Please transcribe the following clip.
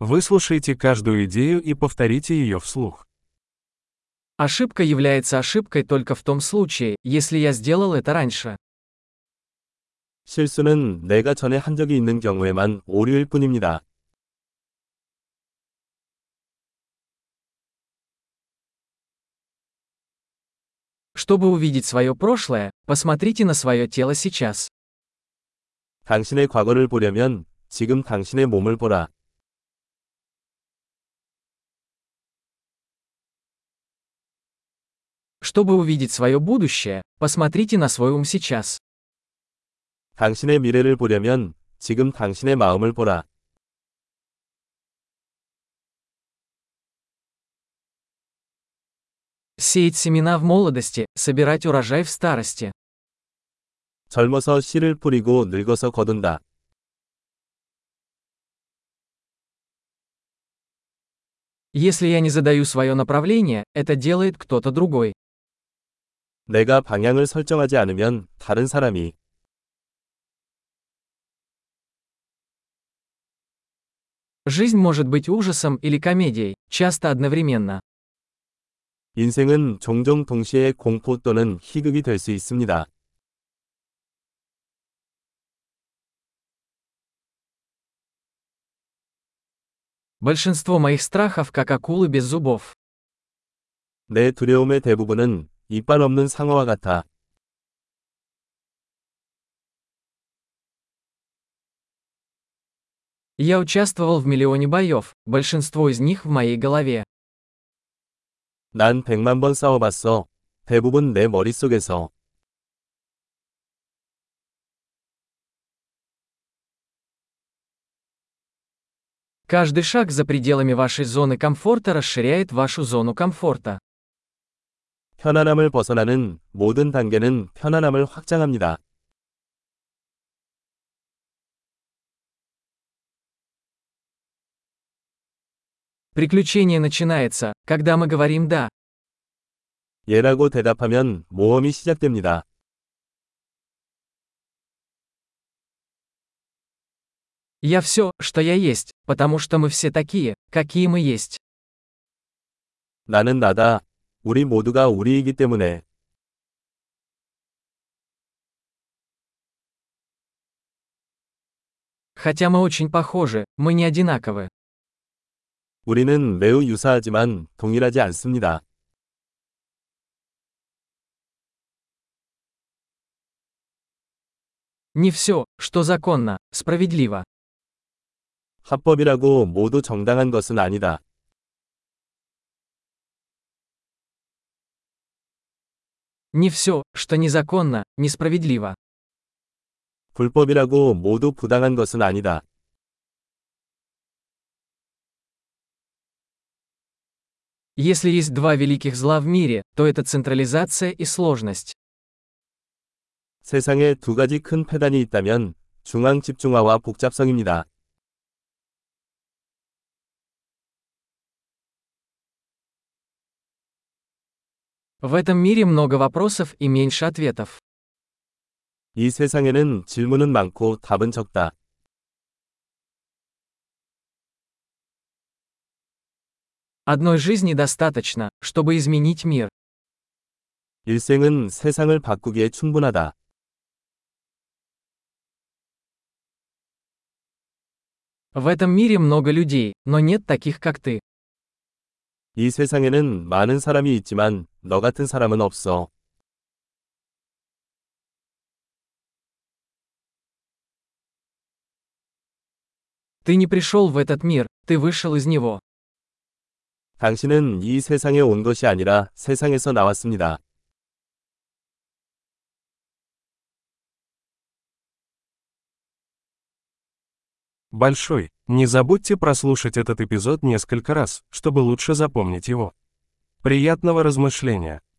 Выслушайте каждую идею и повторите ее вслух. Ошибка является ошибкой только в том случае, если я сделал это раньше. 실수는 내가 전에 한 적이 있는 경우에만 오류일 뿐입니다. Чтобы увидеть свое прошлое, посмотрите на свое тело сейчас. 당신의 과거를 보려면 지금 당신의 몸을 보라. Чтобы увидеть свое будущее, посмотрите на свой ум сейчас. 당신의 미래를 보려면 지금 당신의 마음을 보라. Сеять семена в молодости, собирать урожай в старости. 젊어서 씨를 뿌리고 늙어서 거둔다. Если я не задаю свое направление, это делает кто-то другой. 내가 방향을 설정하지 않으면 다른 사람이 Жизнь может быть ужасом или комедией, часто одновременно. 인생은 종종 동시에 공포 또는 희극이 될 수 있습니다. Большинство моих страхов как акулы без зубов. 내 두려움의 대부분은 이빨 없는 상어와 같아. Я участвовал в миллионе боев, большинство из них в моей голове. 난 백만 번 싸워봤어. 대부분 내 머릿속에서. Каждый шаг за пределами вашей зоны комфорта расширяет вашу зону комфорта. 편안함을 벗어나는 모든 단계는 편안함을 확장합니다. Приключение начинается, когда мы говорим «да». 예라고 대답하면 모험이 시작됩니다. Я все, что я есть, потому что мы все такие, какие мы есть. 나는 나다. 우리 모두가 우리이기 때문에. Хотя мы очень похожи, мы не одинаковы. 우리는 매우 유사하지만 동일하지 않습니다. Не все, что законно, справедливо. 합법이라고 모두 정당한 것은 아니다. Не все, что незаконно, несправедливо. 불법이라고 모두 부당한 것은 아니다. Если есть два великих зла в мире, то это централизация и сложность. 세상에 두 가지 큰 폐단이 있다면 중앙 집중화와 복잡성입니다. В этом мире много вопросов и меньше ответов. 이 세상에는 질문은 많고 답은 적다. Одной жизни достаточно, чтобы изменить мир. 일생은 세상을 바꾸기에 충분하다. В этом мире много людей, но нет таких, как ты. 이 세상에는 많은 사람이 있지만 너 같은 사람은 없어. Ты не пришел в этот мир, ты вышел из него. 당신은 이 세상에 온 것이 아니라 세상에서 나왔습니다. Большой. Не забудьте прослушать этот эпизод несколько раз, чтобы лучше запомнить его. Приятного размышления!